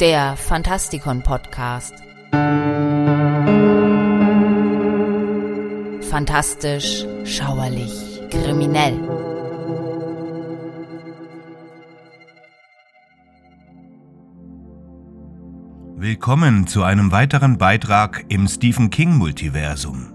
der Fantastikon Podcast. Fantastisch, schauerlich, kriminell. Willkommen zu einem weiteren Beitrag im Stephen King Multiversum.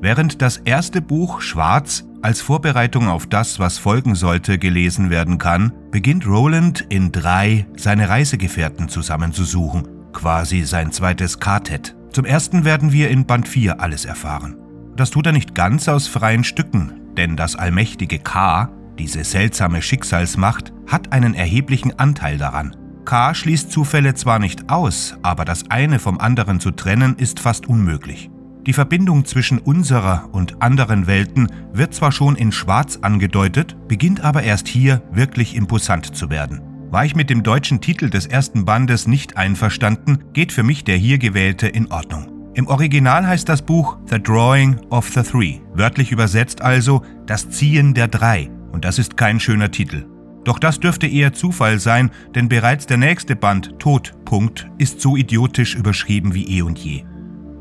Während das erste Buch Schwarz als Vorbereitung auf das, was folgen sollte, gelesen werden kann, beginnt Roland in drei seine Reisegefährten zusammenzusuchen, quasi sein zweites Quartett. Zum ersten werden wir in Band 4 alles erfahren. Das tut er nicht ganz aus freien Stücken, denn das allmächtige K, diese seltsame Schicksalsmacht, hat einen erheblichen Anteil daran. K schließt Zufälle zwar nicht aus, aber das eine vom anderen zu trennen ist fast unmöglich. Die Verbindung zwischen unserer und anderen Welten wird zwar schon in Schwarz angedeutet, beginnt aber erst hier wirklich imposant zu werden. War ich mit dem deutschen Titel des ersten Bandes nicht einverstanden, geht für mich der hier gewählte in Ordnung. Im Original heißt das Buch The Drawing of the Three, wörtlich übersetzt also Das Ziehen der Drei, und das ist kein schöner Titel. Doch das dürfte eher Zufall sein, denn bereits der nächste Band, Tod, Punkt, ist so idiotisch überschrieben wie eh und je.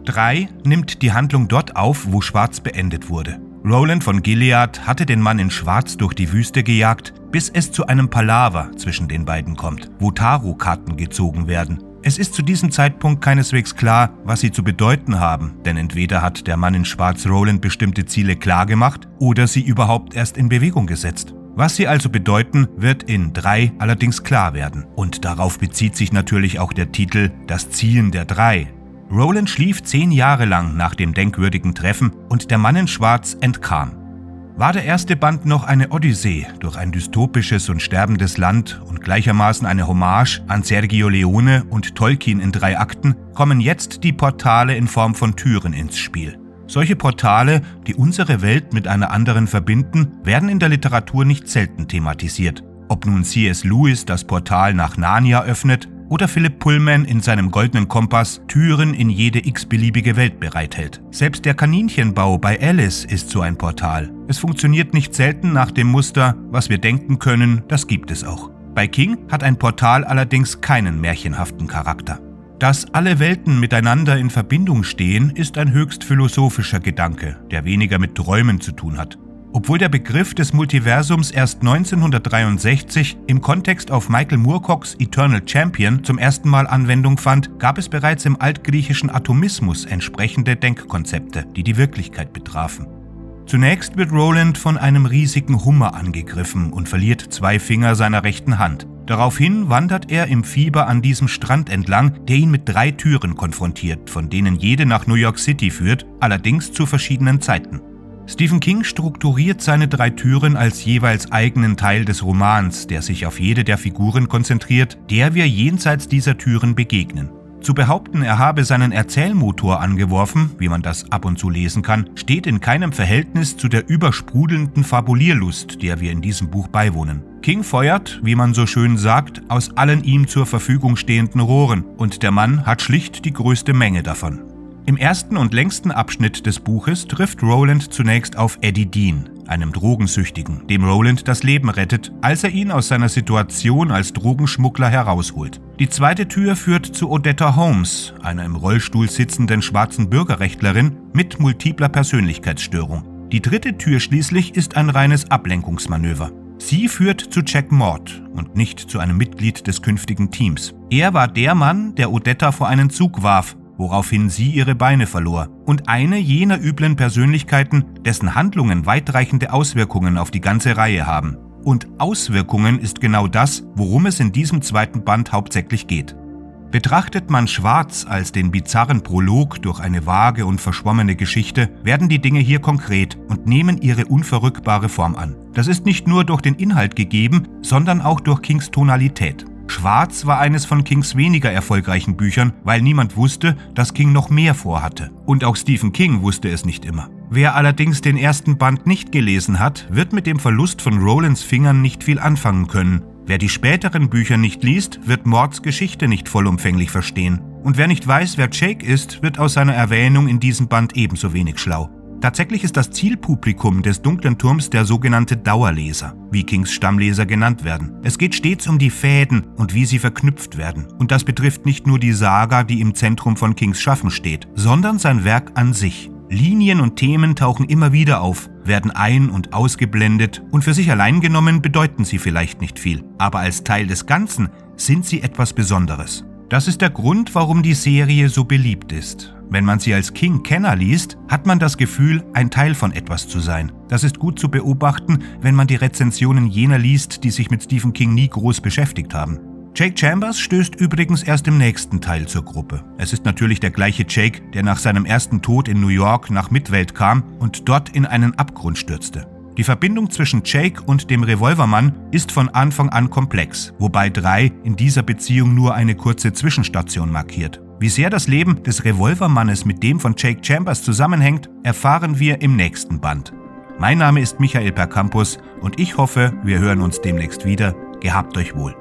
3 nimmt die Handlung dort auf, wo Schwarz beendet wurde. Roland von Gilead hatte den Mann in Schwarz durch die Wüste gejagt, bis es zu einem Palaver zwischen den beiden kommt, wo Tarotkarten gezogen werden. Es ist zu diesem Zeitpunkt keineswegs klar, was sie zu bedeuten haben, denn entweder hat der Mann in Schwarz Roland bestimmte Ziele klargemacht oder sie überhaupt erst in Bewegung gesetzt. Was sie also bedeuten, wird in 3 allerdings klar werden. Und darauf bezieht sich natürlich auch der Titel Das Ziehen der Drei, Roland schlief zehn Jahre lang nach dem denkwürdigen Treffen und der Mann in Schwarz entkam. War der erste Band noch eine Odyssee durch ein dystopisches und sterbendes Land und gleichermaßen eine Hommage an Sergio Leone und Tolkien in drei Akten, kommen jetzt die Portale in Form von Türen ins Spiel. Solche Portale, die unsere Welt mit einer anderen verbinden, werden in der Literatur nicht selten thematisiert. Ob nun C.S. Lewis das Portal nach Narnia öffnet oder Philipp Pullman in seinem goldenen Kompass Türen in jede x-beliebige Welt bereithält. Selbst der Kaninchenbau bei Alice ist so ein Portal. Es funktioniert nicht selten nach dem Muster, was wir denken können, das gibt es auch. Bei King hat ein Portal allerdings keinen märchenhaften Charakter. Dass alle Welten miteinander in Verbindung stehen, ist ein höchst philosophischer Gedanke, der weniger mit Träumen zu tun hat. Obwohl der Begriff des Multiversums erst 1963 im Kontext auf Michael Moorcocks Eternal Champion zum ersten Mal Anwendung fand, gab es bereits im altgriechischen Atomismus entsprechende Denkkonzepte, die die Wirklichkeit betrafen. Zunächst wird Roland von einem riesigen Hummer angegriffen und verliert zwei Finger seiner rechten Hand. Daraufhin wandert er im Fieber an diesem Strand entlang, der ihn mit drei Türen konfrontiert, von denen jede nach New York City führt, allerdings zu verschiedenen Zeiten. Stephen King strukturiert seine drei Türen als jeweils eigenen Teil des Romans, der sich auf jede der Figuren konzentriert, der wir jenseits dieser Türen begegnen. Zu behaupten, er habe seinen Erzählmotor angeworfen, wie man das ab und zu lesen kann, steht in keinem Verhältnis zu der übersprudelnden Fabulierlust, der wir in diesem Buch beiwohnen. King feuert, wie man so schön sagt, aus allen ihm zur Verfügung stehenden Rohren, und der Mann hat schlicht die größte Menge davon. Im ersten und längsten Abschnitt des Buches trifft Roland zunächst auf Eddie Dean, einem Drogensüchtigen, dem Roland das Leben rettet, als er ihn aus seiner Situation als Drogenschmuggler herausholt. Die zweite Tür führt zu Odetta Holmes, einer im Rollstuhl sitzenden schwarzen Bürgerrechtlerin mit multipler Persönlichkeitsstörung. Die dritte Tür schließlich ist ein reines Ablenkungsmanöver. Sie führt zu Jack Mord und nicht zu einem Mitglied des künftigen Teams. Er war der Mann, der Odetta vor einen Zug warf woraufhin sie ihre Beine verlor, und eine jener üblen Persönlichkeiten, dessen Handlungen weitreichende Auswirkungen auf die ganze Reihe haben. Und Auswirkungen ist genau das, worum es in diesem zweiten Band hauptsächlich geht. Betrachtet man Schwarz als den bizarren Prolog durch eine vage und verschwommene Geschichte, werden die Dinge hier konkret und nehmen ihre unverrückbare Form an. Das ist nicht nur durch den Inhalt gegeben, sondern auch durch Kings Tonalität. Schwarz war eines von Kings weniger erfolgreichen Büchern, weil niemand wusste, dass King noch mehr vorhatte. Und auch Stephen King wusste es nicht immer. Wer allerdings den ersten Band nicht gelesen hat, wird mit dem Verlust von Rolands Fingern nicht viel anfangen können. Wer die späteren Bücher nicht liest, wird Mords Geschichte nicht vollumfänglich verstehen. Und wer nicht weiß, wer Jake ist, wird aus seiner Erwähnung in diesem Band ebenso wenig schlau. Tatsächlich ist das Zielpublikum des dunklen Turms der sogenannte Dauerleser, wie Kings Stammleser genannt werden. Es geht stets um die Fäden und wie sie verknüpft werden. Und das betrifft nicht nur die Saga, die im Zentrum von Kings Schaffen steht, sondern sein Werk an sich. Linien und Themen tauchen immer wieder auf, werden ein- und ausgeblendet und für sich allein genommen bedeuten sie vielleicht nicht viel, aber als Teil des Ganzen sind sie etwas Besonderes. Das ist der Grund, warum die Serie so beliebt ist. Wenn man sie als King-Kenner liest, hat man das Gefühl, ein Teil von etwas zu sein. Das ist gut zu beobachten, wenn man die Rezensionen jener liest, die sich mit Stephen King nie groß beschäftigt haben. Jake Chambers stößt übrigens erst im nächsten Teil zur Gruppe. Es ist natürlich der gleiche Jake, der nach seinem ersten Tod in New York nach Midwelt kam und dort in einen Abgrund stürzte. Die Verbindung zwischen Jake und dem Revolvermann ist von Anfang an komplex, wobei drei in dieser Beziehung nur eine kurze Zwischenstation markiert. Wie sehr das Leben des Revolvermannes mit dem von Jake Chambers zusammenhängt, erfahren wir im nächsten Band. Mein Name ist Michael Percampus und ich hoffe, wir hören uns demnächst wieder. Gehabt euch wohl.